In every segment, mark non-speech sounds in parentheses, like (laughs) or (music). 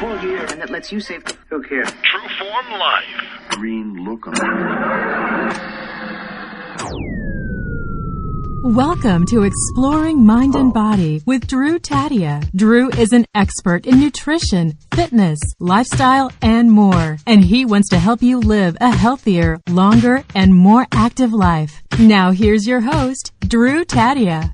full gear and that lets you save. Who cares? True Form Life. Green lookum. Welcome to Exploring Mind and oh. Body with Drew Tadia. Drew is an expert in nutrition, fitness, lifestyle, and more. And he wants to help you live a healthier, longer, and more active life. Now here's your host, Drew Tadia.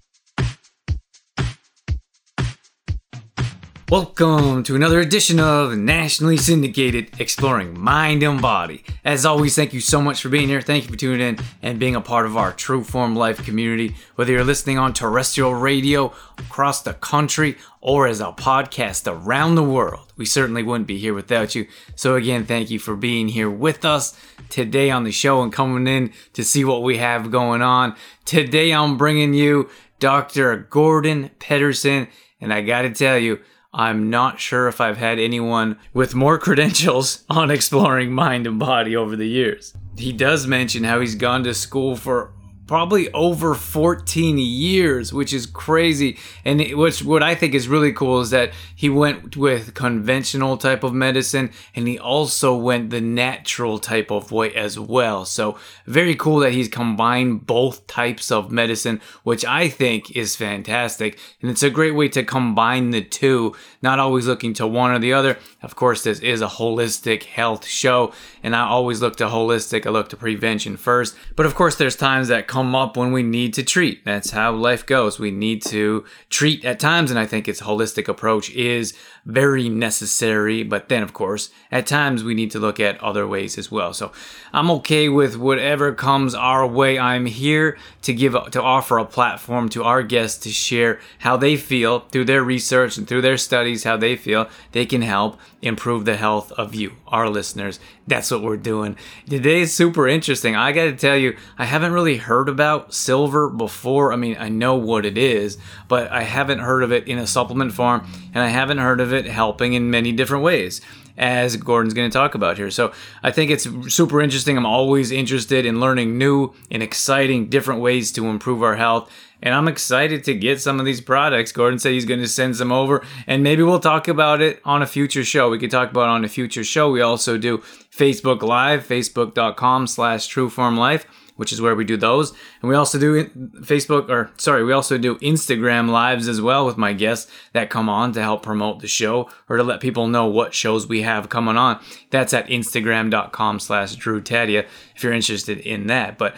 Welcome to another edition of Nationally Syndicated Exploring Mind and Body. As always, thank you so much for being here. Thank you for tuning in and being a part of our True Form Life community. Whether you're listening on terrestrial radio across the country or as a podcast around the world, we certainly wouldn't be here without you. So, again, thank you for being here with us today on the show and coming in to see what we have going on. Today, I'm bringing you Dr. Gordon Pedersen, and I gotta tell you, I'm not sure if I've had anyone with more (laughs) credentials on exploring mind and body over the years. He does mention how he's gone to school for probably over 14 years, which is crazy. And it, which what I think is really cool is that he went with conventional type of medicine and he also went the natural type of way as well. So very cool that he's combined both types of medicine, which I think is fantastic. And it's a great way to combine the two, not always looking to one or the other. Of course, this is a holistic health show, and I always look to holistic. I look to prevention first. But of course, there's times that come up when we need to treat. That's how life goes. We need to treat at times, and I think its holistic approach is very necessary. But then, of course, at times we need to look at other ways as well. So I'm okay with whatever comes our way. I'm here to give to offer a platform to our guests to share how they feel through their research and through their studies, how they feel they can help improve the health of you, our listeners. That's what we're doing. Today is super interesting. I got to tell you, I haven't really heard about silver before. I mean, I know what it is, but I haven't heard of it in a supplement form, and I haven't heard of it helping in many different ways as Gordon's going to talk about here. So I think it's super interesting. I'm always interested in learning new and exciting different ways to improve our health. And I'm excited to get some of these products. Gordon said he's going to send some over, and maybe we'll talk about it on a future show. We could talk about it on a future show. We also do Facebook Live, facebook.com slash trueformlife which is where we do those. And we also do Facebook, or sorry, we also do Instagram lives as well with my guests that come on to help promote the show or to let people know what shows we have coming on. That's at instagram.com slash Drew Tadia if you're interested in that. But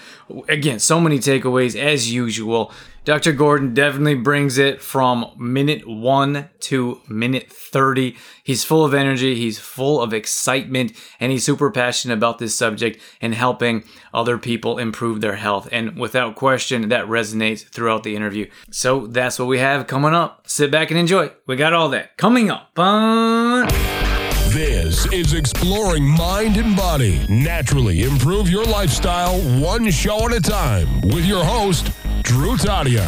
again, so many takeaways as usual. Dr. Gordon definitely brings it from minute one to minute 30. He's full of energy, he's full of excitement, and he's super passionate about this subject and helping other people improve their health. And without question, that resonates throughout the interview. So that's what we have coming up. Sit back and enjoy. We got all that coming up. On- This is Exploring Mind and Body. Naturally improve your lifestyle one show at a time with your host, Drew Tadia.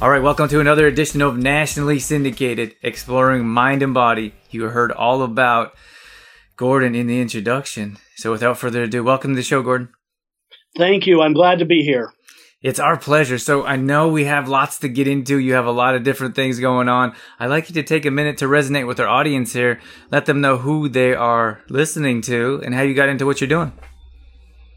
All right, welcome to another edition of Nationally Syndicated Exploring Mind and Body. You heard all about Gordon in the introduction. So without further ado, welcome to the show, Gordon. Thank you. I'm glad to be here. It's our pleasure. So I know we have lots to get into. You have a lot of different things going on. I'd like you to take a minute to resonate with our audience here. Let them know who they are listening to and how you got into what you're doing.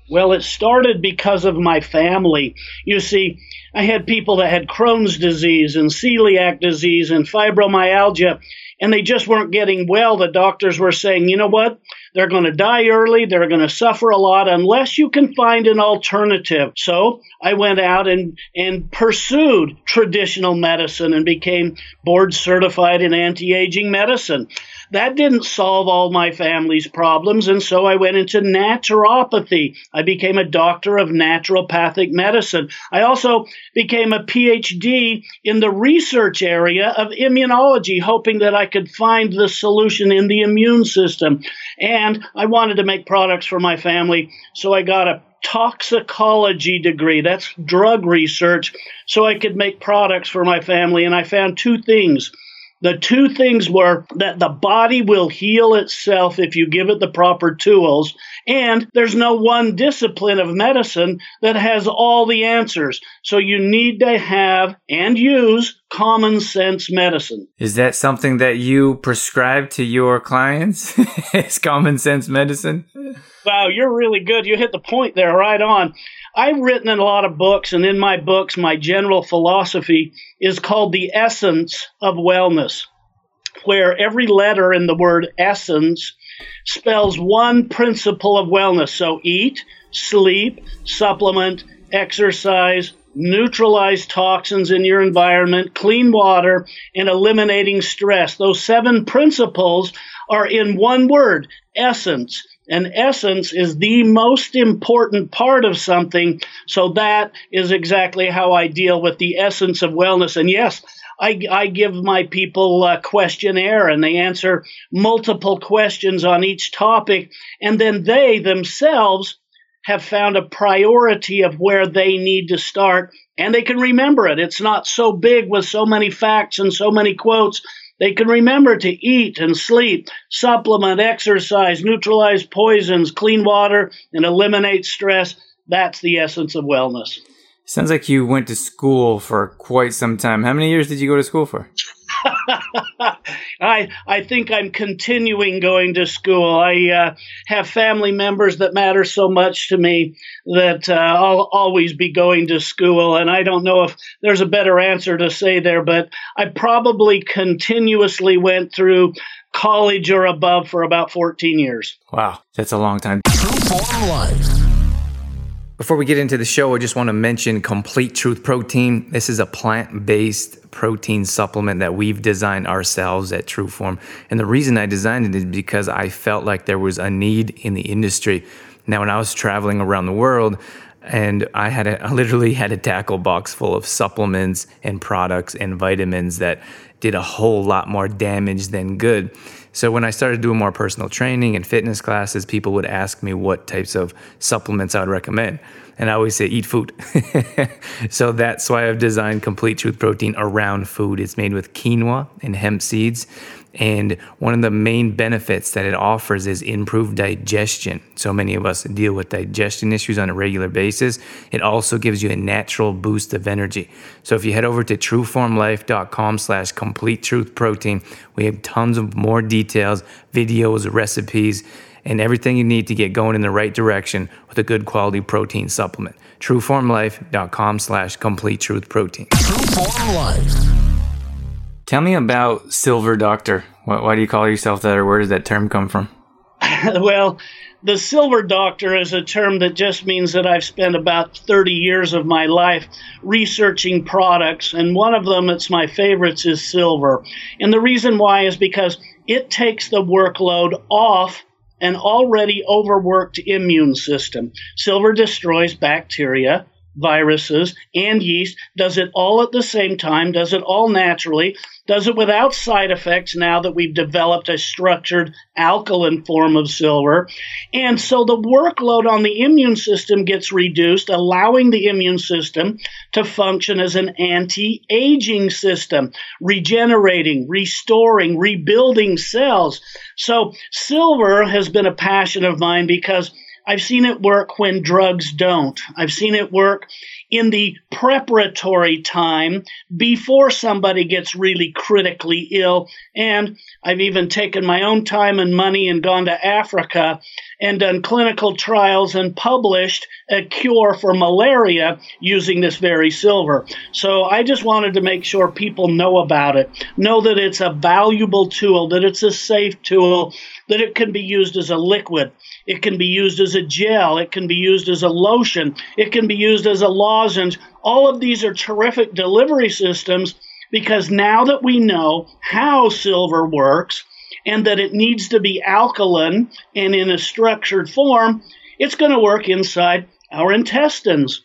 Well, it started because of my family. You see, I had people that had Crohn's disease and celiac disease and fibromyalgia, and they just weren't getting well. The doctors were saying, you know what? They're going to die early. They're going to suffer a lot unless you can find an alternative. So I went out and, and pursued traditional medicine and became board certified in anti aging medicine. That didn't solve all my family's problems, and so I went into naturopathy. I became a doctor of naturopathic medicine. I also became a PhD in the research area of immunology, hoping that I could find the solution in the immune system. And I wanted to make products for my family, so I got a toxicology degree. That's drug research, so I could make products for my family. And I found two things The two things were that the body will heal itself if you give it the proper tools, and there's no one discipline of medicine that has all the answers. So you need to have and use common sense medicine. Is that something that you prescribe to your clients? (laughs) it's common sense medicine? Wow, you're really good. You hit the point there right on. I've written in a lot of books, and in my books, my general philosophy is called the essence of wellness, where every letter in the word essence spells one principle of wellness. So eat, sleep, supplement, exercise, neutralize toxins in your environment, clean water, and eliminating stress. Those seven principles are in one word, essence. And essence is the most important part of something. So that is exactly how I deal with the essence of wellness. And yes, I, I give my people a questionnaire and they answer multiple questions on each topic. And then they themselves have found a priority of where they need to start and they can remember it. It's not so big with so many facts and so many quotes they can remember to eat and sleep, supplement, exercise, neutralize poisons, clean water, and eliminate stress. That's the essence of wellness. Sounds like you went to school for quite some time. How many years did you go to school for? (laughs) I I think I'm continuing going to school. I uh, have family members that matter so much to me that uh, I'll always be going to school, and I don't know if there's a better answer to say there, but I probably continuously went through college or above for about 14 years. Wow, that's a long time. True Form Life. Before we get into the show, I just want to mention Complete Truth Protein. This is a plant based protein supplement that we've designed ourselves at Trueform. And the reason I designed it is because I felt like there was a need in the industry. Now, when I was traveling around the world, and I had a, (laughs) I literally had a tackle box full of supplements and products and vitamins that did a whole lot more damage than good. So when I started doing more personal training and fitness classes, people would ask me what types of supplements I would recommend. And I always say, eat food. (laughs) so that's why I've designed Complete Truth Protein around food. It's made with quinoa and hemp seeds. And one of the main benefits that it offers is improved digestion. So many of us deal with digestion issues on a regular basis. It also gives you a natural boost of energy. So if you head over to trueformlife.com slash complete truth protein, we have tons of more details, videos, recipes, and everything you need to get going in the right direction with a good quality protein supplement. Trueformlife.com slash complete truth protein. True Form Life. Tell me about Silver Doctor. Why, why do you call yourself that, or where does that term come from? (laughs) well, the silver doctor is a term that just means that I've spent about 30 years of my life researching products, and one of them that's my favorites is silver. And the reason why is because it takes the workload off an already overworked immune system. Silver destroys bacteria, viruses, and yeast, does it all at the same time, does it all naturally, does it without side effects now that we've developed a structured alkaline form of silver. And so the workload on the immune system gets reduced, allowing the immune system to function as an anti aging system, regenerating, restoring, rebuilding cells. So silver has been a passion of mine because I've seen it work when drugs don't. I've seen it work in the preparatory time before somebody gets really critically ill. And I've even taken my own time and money and gone to Africa and done clinical trials and published a cure for malaria using this very silver. So I just wanted to make sure people know about it, know that it's a valuable tool, that it's a safe tool, that it can be used as a liquid, it can be used as a gel, it can be used as a lotion, it can be used as a All of these are terrific delivery systems because now that we know how silver works and that it needs to be alkaline and in a structured form, it's going to work inside our intestines.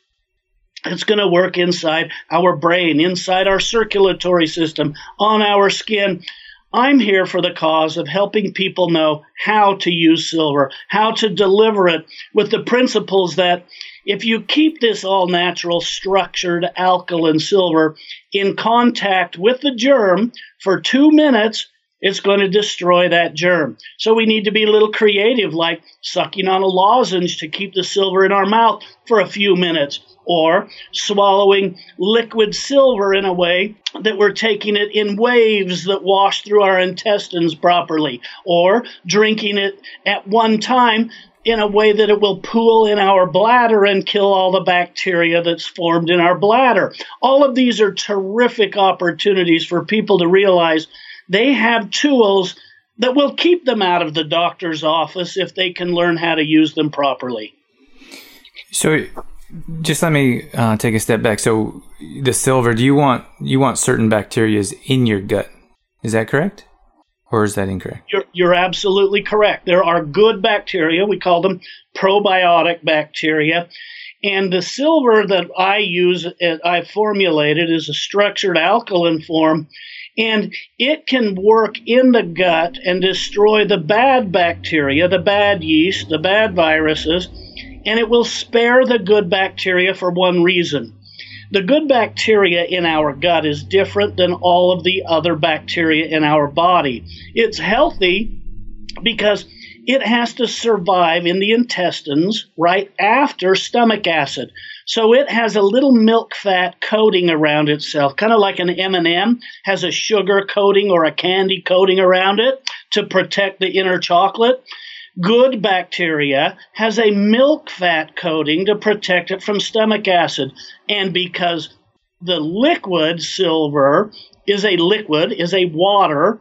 It's going to work inside our brain, inside our circulatory system, on our skin I'm here for the cause of helping people know how to use silver, how to deliver it with the principles that if you keep this all natural structured alkaline silver in contact with the germ for two minutes, it's going to destroy that germ. So we need to be a little creative, like sucking on a lozenge to keep the silver in our mouth for a few minutes or swallowing liquid silver in a way that we're taking it in waves that wash through our intestines properly, or drinking it at one time in a way that it will pool in our bladder and kill all the bacteria that's formed in our bladder. All of these are terrific opportunities for people to realize they have tools that will keep them out of the doctor's office if they can learn how to use them properly. So just let me uh, take a step back. So the silver, do you want you want certain bacterias in your gut? Is that correct, or is that incorrect? You're you're absolutely correct. There are good bacteria. We call them probiotic bacteria. And the silver that I use, uh, I formulated, is a structured alkaline form, and it can work in the gut and destroy the bad bacteria, the bad yeast, the bad viruses, and it will spare the good bacteria for one reason. The good bacteria in our gut is different than all of the other bacteria in our body. It's healthy because it has to survive in the intestines right after stomach acid. So it has a little milk fat coating around itself, kind of like an M&M has a sugar coating or a candy coating around it to protect the inner chocolate good bacteria has a milk fat coating to protect it from stomach acid. And because the liquid silver is a liquid, is a water,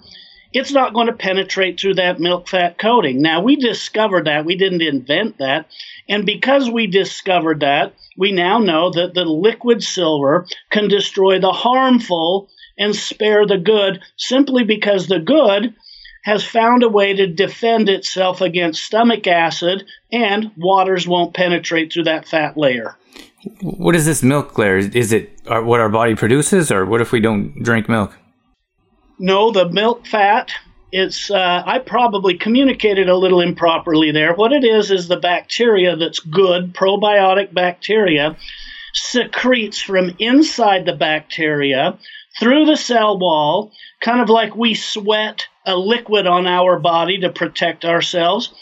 it's not going to penetrate through that milk fat coating. Now, we discovered that. We didn't invent that. And because we discovered that, we now know that the liquid silver can destroy the harmful and spare the good simply because the good has found a way to defend itself against stomach acid and waters won't penetrate through that fat layer. What is this milk layer? Is it what our body produces, or what if we don't drink milk? No, the milk fat. It's uh, I probably communicated a little improperly there. What it is is the bacteria that's good, probiotic bacteria, secretes from inside the bacteria through the cell wall, kind of like we sweat a liquid on our body to protect ourselves.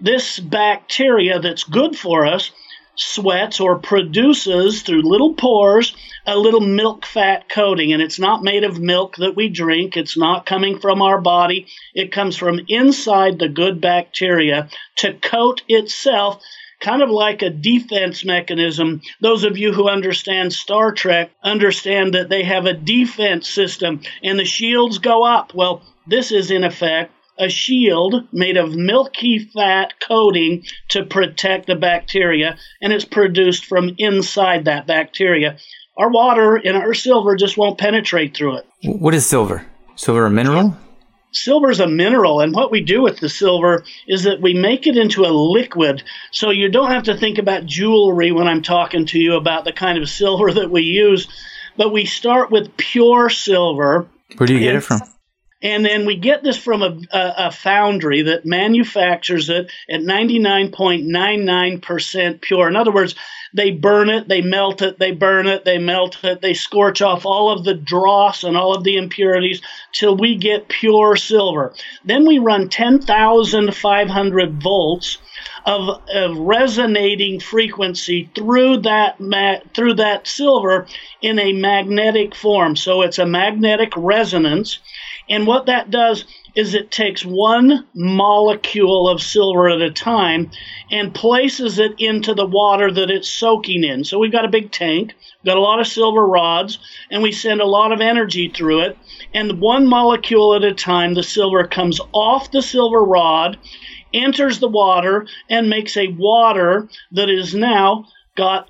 This bacteria that's good for us sweats or produces through little pores a little milk fat coating. And it's not made of milk that we drink, it's not coming from our body. It comes from inside the good bacteria to coat itself kind of like a defense mechanism. Those of you who understand Star Trek understand that they have a defense system and the shields go up. Well, this is in effect a shield made of milky fat coating to protect the bacteria, and it's produced from inside that bacteria. Our water and our silver just won't penetrate through it. What is silver? Silver a mineral? Silver is a mineral, and what we do with the silver is that we make it into a liquid. So you don't have to think about jewelry when I'm talking to you about the kind of silver (laughs) that we use, but we start with pure silver. Where do you get it from? And then we get this from a, a, a, foundry that manufactures it at 99.99% pure. In other words, they burn it, they melt it, they burn it, they melt it, they scorch off all of the dross and all of the impurities till we get pure silver. Then we run 10,500 volts of, of resonating frequency through that ma- through that silver in a magnetic form. So it's a magnetic resonance and what that does is it takes one molecule of silver at a time and places it into the water that it's soaking in. So we've got a big tank, got a lot of silver rods, and we send a lot of energy through it. And one molecule at a time, the silver comes off the silver rod, enters the water, and makes a water that is now got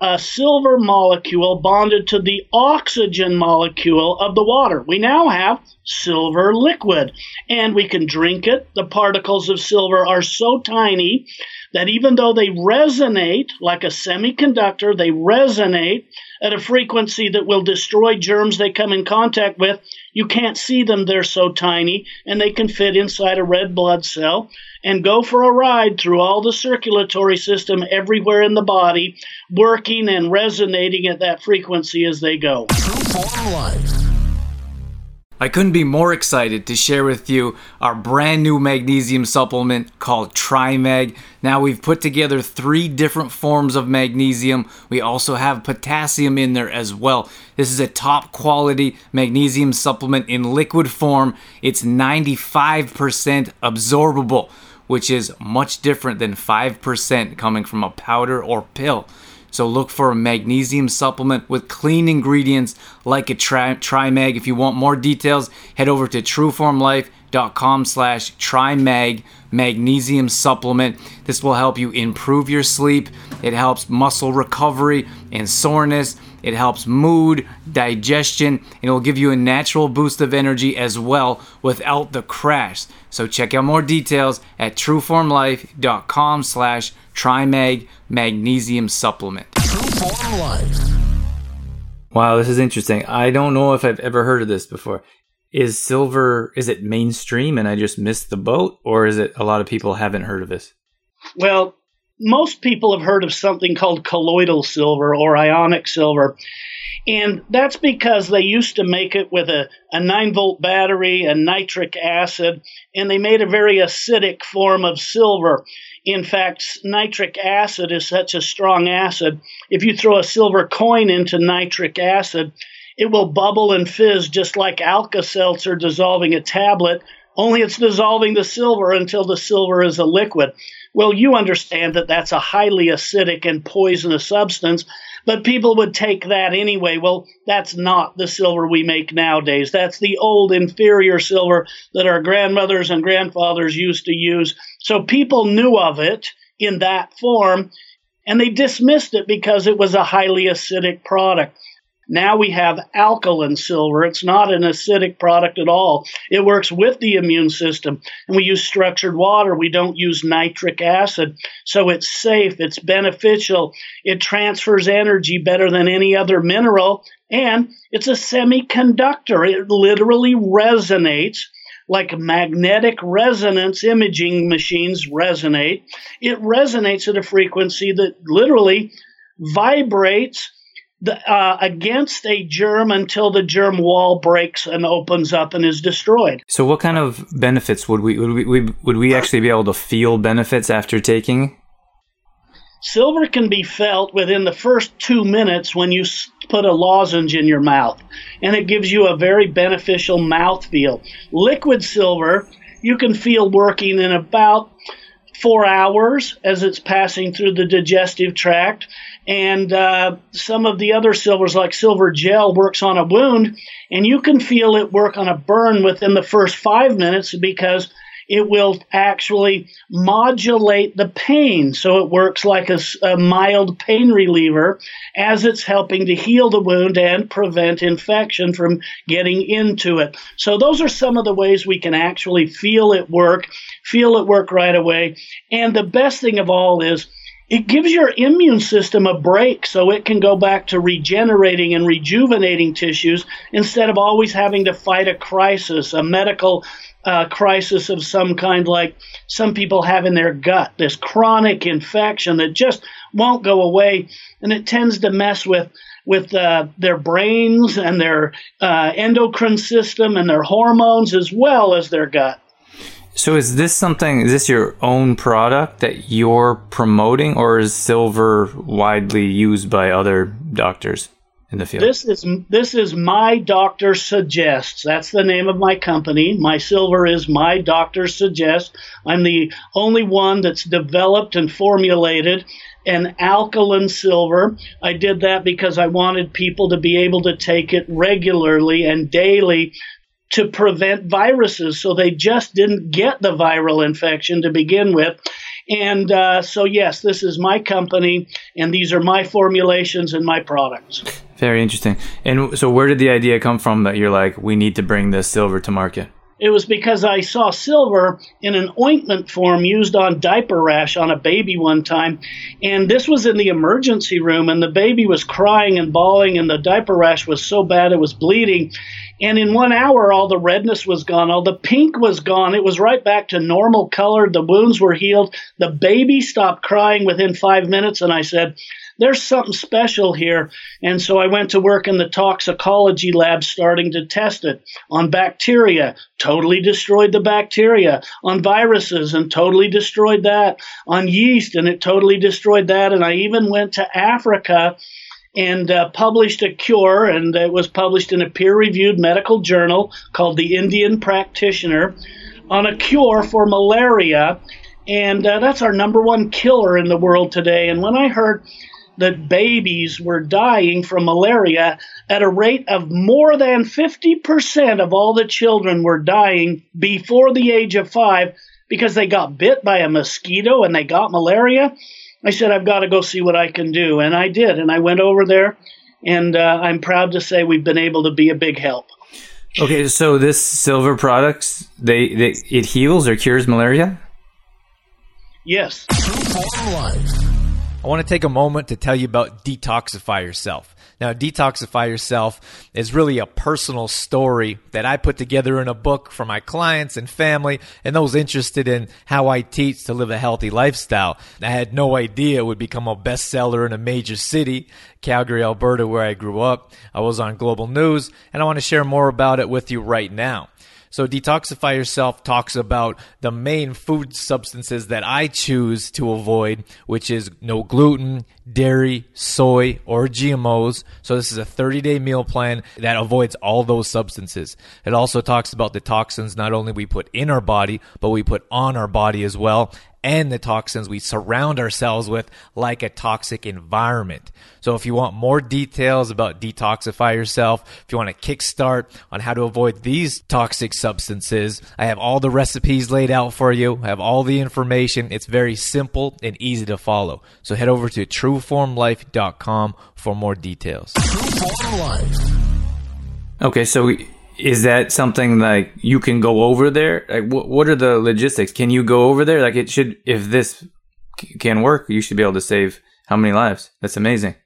a silver molecule bonded to the oxygen molecule of the water. We now have silver liquid and we can drink it. The particles of silver are so tiny that even though they resonate like a semiconductor, they resonate at a frequency that will destroy germs they come in contact with. You can't see them, they're so tiny, and they can fit inside a red blood cell and go for a ride through all the circulatory system everywhere in the body, working and resonating at that frequency as they go. True Form Life. I couldn't be more excited to share with you our brand new magnesium supplement called TriMag. Now we've put together three different forms of magnesium. We also have potassium in there as well. This is a top quality magnesium supplement in liquid form. It's 95% absorbable, which is much different than 5% coming from a powder or pill. So look for a magnesium supplement with clean ingredients like a tri- TriMag. If you want more details, head over to trueformlife.com slash TriMag magnesium supplement. This will help you improve your sleep. It helps muscle recovery and soreness. It helps mood, digestion, and it will give you a natural boost of energy as well without the crash. So check out more details at trueformlife.com slash TriMag magnesium supplement. True Life. Wow, this is interesting. I don't know if I've ever heard of this before. Is silver is it mainstream and I just missed the boat or is it a lot of people haven't heard of this? Well, most people have heard of something called colloidal silver or ionic silver. And that's because they used to make it with a, a 9 volt battery and nitric acid, and they made a very acidic form of silver. In fact, nitric acid is such a strong acid. If you throw a silver coin into nitric acid, it will bubble and fizz just like Alka Seltzer dissolving a tablet, only it's dissolving the silver until the silver is a liquid. Well, you understand that that's a highly acidic and poisonous substance, but people would take that anyway. Well, that's not the silver we make nowadays. That's the old inferior silver that our grandmothers and grandfathers used to use. So people knew of it in that form and they dismissed it because it was a highly acidic product. Now we have alkaline silver. It's not an acidic product at all. It works with the immune system. And we use structured water. We don't use nitric acid. So it's safe. It's beneficial. It transfers energy better than any other mineral. And it's a semiconductor. It literally resonates like magnetic resonance imaging machines resonate. It resonates at a frequency that literally vibrates the, uh, against a germ until the germ wall breaks and opens up and is destroyed. So, what kind of benefits would we would we would we actually be able to feel benefits after taking? Silver can be felt within the first two minutes when you put a lozenge in your mouth, and it gives you a very beneficial mouth feel. Liquid silver you can feel working in about four hours as it's passing through the digestive tract. And uh, some of the other silvers, like silver gel, works on a wound, and you can feel it work on a burn within the first five minutes because it will actually modulate the pain. So it works like a, a, mild pain reliever as it's helping to heal the wound and prevent infection from getting into it. So those are some of the ways we can actually feel it work, feel it work right away. And the best thing of all is, it gives your immune system a break so it can go back to regenerating and rejuvenating tissues instead of always having to fight a crisis, a medical uh, crisis of some kind, like some people have in their gut, this chronic infection that just won't go away, and it tends to mess with with uh, their brains and their uh, endocrine system and their hormones as well as their gut. So is this something? Is this your own product that you're promoting, or is silver widely used by other doctors? in the field? This is this is my doctor suggests. That's the name of my company. My silver is my doctor suggests. I'm the only one that's developed and formulated an alkaline silver. I did that because I wanted people to be able to take it regularly and daily to prevent viruses so they just didn't get the viral infection to begin with. And uh, so, yes, this is my company, and these are my formulations and my products. Very interesting. And so, where did the idea come from that you're like, we need to bring this silver to market? It was because I saw silver in an ointment form used on diaper rash on a baby one time. And this was in the emergency room, and the baby was crying and bawling, and the diaper rash was so bad it was bleeding. And in one hour, all the redness was gone, all the pink was gone. It was right back to normal color. The wounds were healed. The baby stopped crying within five minutes, and I said, there's something special here. And so I went to work in the toxicology lab starting to test it on bacteria, totally destroyed the bacteria, on viruses and totally destroyed that, on yeast and it totally destroyed that. And I even went to Africa and uh, published a cure, and it was published in a peer reviewed medical journal called The Indian Practitioner on a cure for malaria. And uh, that's our number one killer in the world today. And when I heard that babies were dying from malaria at a rate of more than 50% of all the children were dying before the age of five because they got bit by a mosquito and they got malaria. I said, I've got to go see what I can do. And I did. And I went over there, and uh, I'm proud to say we've been able to be a big help. Okay, so this silver products, they, they it heals or cures malaria? Yes. I want to take a moment to tell you about Detoxify Yourself. Now, Detoxify Yourself is really a personal story that I put together in a book for my clients and family and those interested in how I teach to live a healthy lifestyle. I had no idea it would become a bestseller in a major city, Calgary, Alberta, where I grew up. I was on Global News, and I want to share more about it with you right now. So Detoxify Yourself talks about the main food substances that I choose to avoid, which is no gluten, dairy, soy, or GMOs. So this is a 30 day meal plan that avoids all those substances. It also talks about the toxins not only we put in our body, but we put on our body as well and the toxins we surround ourselves with like a toxic environment. So if you want more details about detoxify yourself, if you want a kickstart on how to avoid these toxic substances, I have all the recipes laid out for you. I have all the information. It's very simple and easy to follow. So head over to trueformlife.com for more details. Okay, so we is that something like you can go over there? Like, what, what are the logistics? Can you go over there? Like, it should, if this c- can work, you should be able to save how many lives? That's amazing.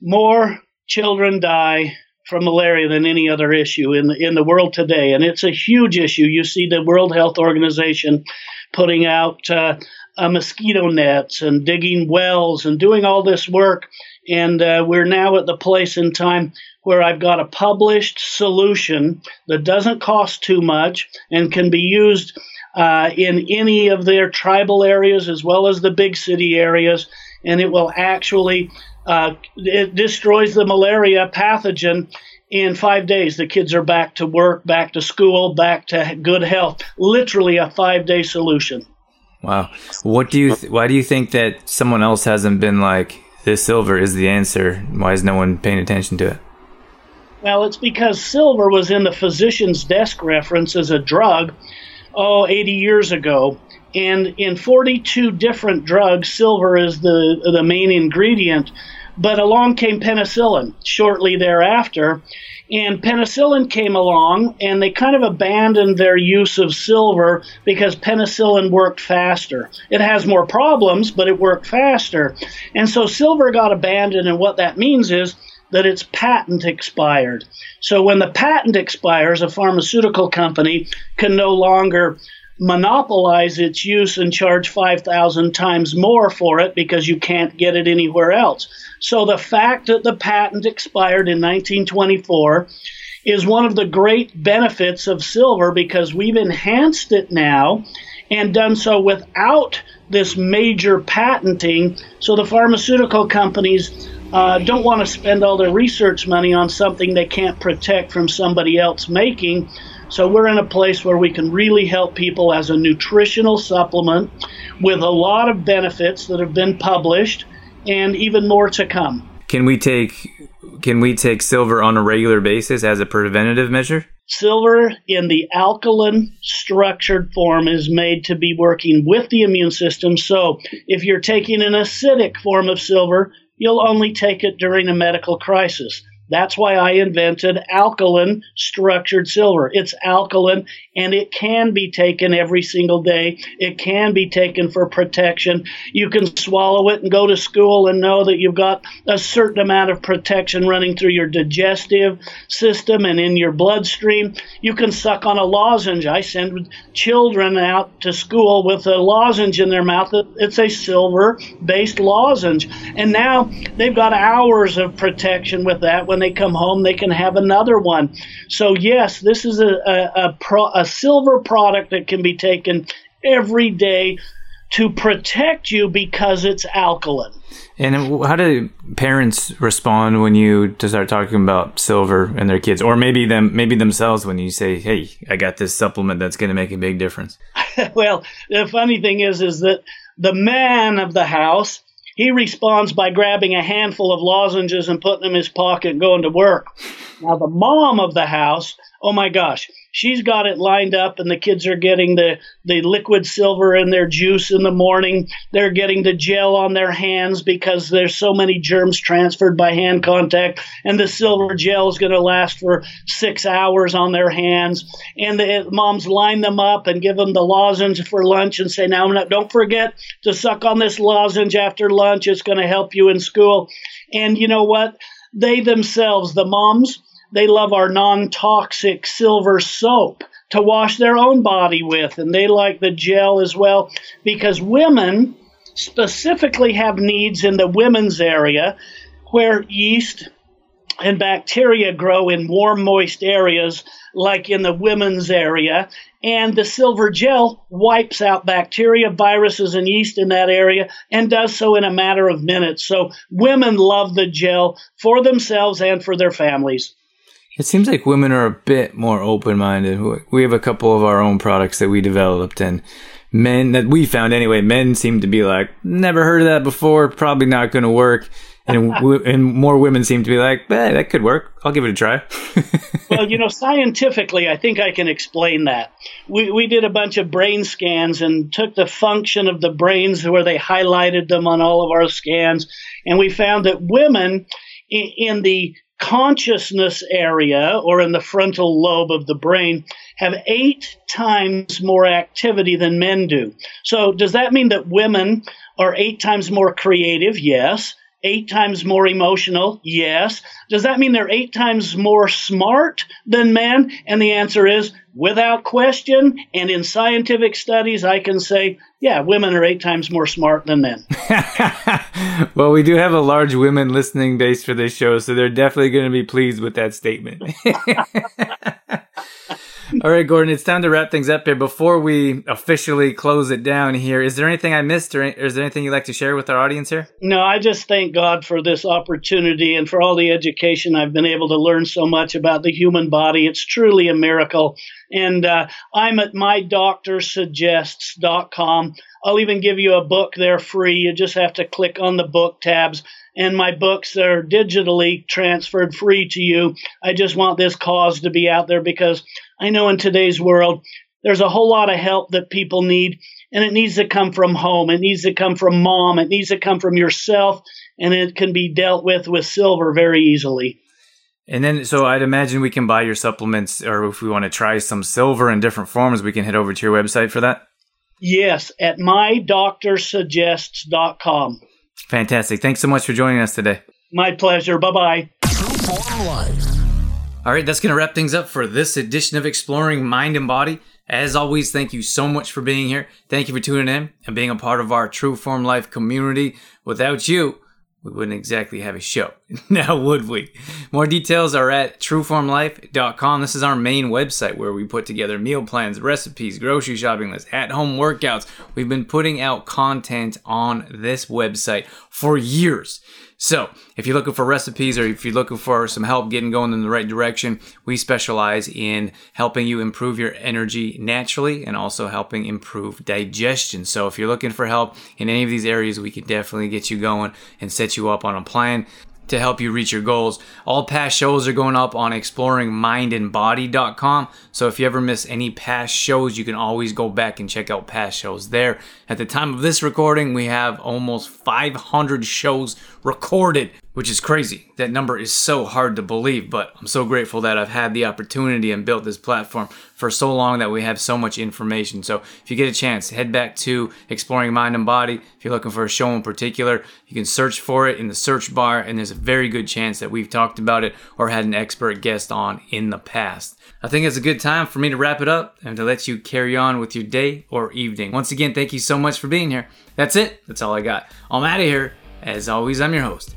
More children die from malaria than any other issue in the, in the world today, and it's a huge issue. You see the World Health Organization putting out uh, uh, mosquito nets and digging wells and doing all this work, and uh, we're now at the place in time where I've got a published solution that doesn't cost too much and can be used uh, in any of their tribal areas as well as the big city areas, and it will actually uh, it destroys the malaria pathogen in five days. The kids are back to work, back to school, back to good health. Literally a five day solution. Wow. What do you? Th- why do you think that someone else hasn't been like this? Silver is the answer. Why is no one paying attention to it? Well, it's because silver was in the physician's desk reference as a drug, oh, 80 years ago. And in 42 different drugs, silver is the, the main ingredient. But along came penicillin shortly thereafter. And penicillin came along, and they kind of abandoned their use of silver because penicillin worked faster. It has more problems, but it worked faster. And so silver got abandoned, and what that means is that its patent expired. So when the patent expires, a pharmaceutical company can no longer monopolize its use and charge 5,000 times more for it because you can't get it anywhere else. So the fact that the patent expired in 1924 is one of the great benefits of silver because we've enhanced it now and done so without this major patenting. So the pharmaceutical companies uh, don't want to spend all their research money on something they can't protect from somebody else making. So we're in a place where we can really help people as a nutritional supplement with a lot of benefits that have been published and even more to come. Can we take can we take silver on a regular basis as a preventative measure? Silver in the alkaline structured form is made to be working with the immune system. So if you're taking an acidic form of silver, you'll only take it during a medical crisis. That's why I invented alkaline structured silver. It's alkaline and it can be taken every single day. It can be taken for protection. You can swallow it and go to school and know that you've got a certain amount of protection running through your digestive system and in your bloodstream. You can suck on a lozenge. I send children out to school with a lozenge in their mouth. It's a silver based lozenge. And now they've got hours of protection with that. When they come home, they can have another one. So, yes, this is a, a, a, pro, a silver product that can be taken every day to protect you because it's alkaline. And how do parents respond when you start talking about silver and their kids, or maybe them, maybe themselves when you say, "Hey, I got this supplement that's going to make a big difference"? (laughs) well, the funny thing is, is that the man of the house he responds by grabbing a handful of lozenges and putting them in his pocket and going to work. Now, the mom of the house, oh my gosh, she's got it lined up, and the kids are getting the, the liquid silver in their juice in the morning. They're getting the gel on their hands because there's so many germs transferred by hand contact, and the silver gel is going to last for six hours on their hands. And the moms line them up and give them the lozenge for lunch and say, Now, don't forget to suck on this lozenge after lunch. It's going to help you in school. And you know what? They themselves, the moms, they love our non toxic silver soap to wash their own body with, and they like the gel as well because women specifically have needs in the women's area where yeast and bacteria grow in warm, moist areas, like in the women's area. And the silver gel wipes out bacteria, viruses, and yeast in that area and does so in a matter of minutes. So women love the gel for themselves and for their families. It seems like women are a bit more open minded. We have a couple of our own products that we developed, and men that we found anyway, men seem to be like, never heard of that before, probably not going to work. And, (laughs) and more women seem to be like, eh, that could work. I'll give it a try. (laughs) well, you know, scientifically, I think I can explain that. We, we did a bunch of brain scans and took the function of the brains where they highlighted them on all of our scans. And we found that women in, in the consciousness area or in the frontal lobe of the brain have eight times more activity than men do. So, does that mean that women are eight times more creative? Yes. Eight times more emotional? Yes. Does that mean they're eight times more smart than men? And the answer is without question. And in scientific studies, I can say yeah, women are eight times more smart than men. (laughs) well, we do have a large women listening base for this show, so they're definitely going to be pleased with that statement. (laughs) (laughs) All right, Gordon, it's time to wrap things up here. Before we officially close it down here, is there anything I missed or is there anything you'd like to share with our audience here? No, I just thank God for this opportunity and for all the education I've been able to learn so much about the human body. It's truly a miracle. And uh, I'm at mydoctorsuggests.com. I'll even give you a book there free. You just have to click on the book tabs and my books are digitally transferred free to you. I just want this cause to be out there because I know in today's world there's a whole lot of help that people need, and it needs to come from home. It needs to come from mom. It needs to come from yourself, and it can be dealt with with silver very easily. And then, so I'd imagine we can buy your supplements, or if we want to try some silver in different forms, we can head over to your website for that. Yes, at mydoctorsuggests.com. Fantastic. Thanks so much for joining us today. My pleasure. Bye bye. All right, that's going to wrap things up for this edition of Exploring Mind and Body. As always, thank you so much for being here. Thank you for tuning in and being a part of our True Form Life community. Without you, we wouldn't exactly have a show. (laughs) now, would we? More details are at trueformlife.com. This is our main website where we put together meal plans, recipes, grocery shopping lists, at home workouts. We've been putting out content on this website for years. So, if you're looking for recipes or if you're looking for some help getting going in the right direction, we specialize in helping you improve your energy naturally and also helping improve digestion. So, if you're looking for help in any of these areas, we can definitely get you going and set you up on a plan to help you reach your goals. All past shows are going up on exploringmindandbody.com. So if you ever miss any past shows, you can always go back and check out past shows there. At the time of this recording, we have almost 500 shows recorded which is crazy. That number is so hard to believe, but I'm so grateful that I've had the opportunity and built this platform for so long that we have so much information. So if you get a chance, head back to Exploring Mind and Body. If you're looking for a show in particular, you can search for it in the search bar, and there's a very good chance that we've talked about it or had an expert guest on in the past. I think it's a good time for me to wrap it up and to let you carry on with your day or evening. Once again, thank you so much for being here. That's it. That's all I got. I'm out of here. As always, I'm your host,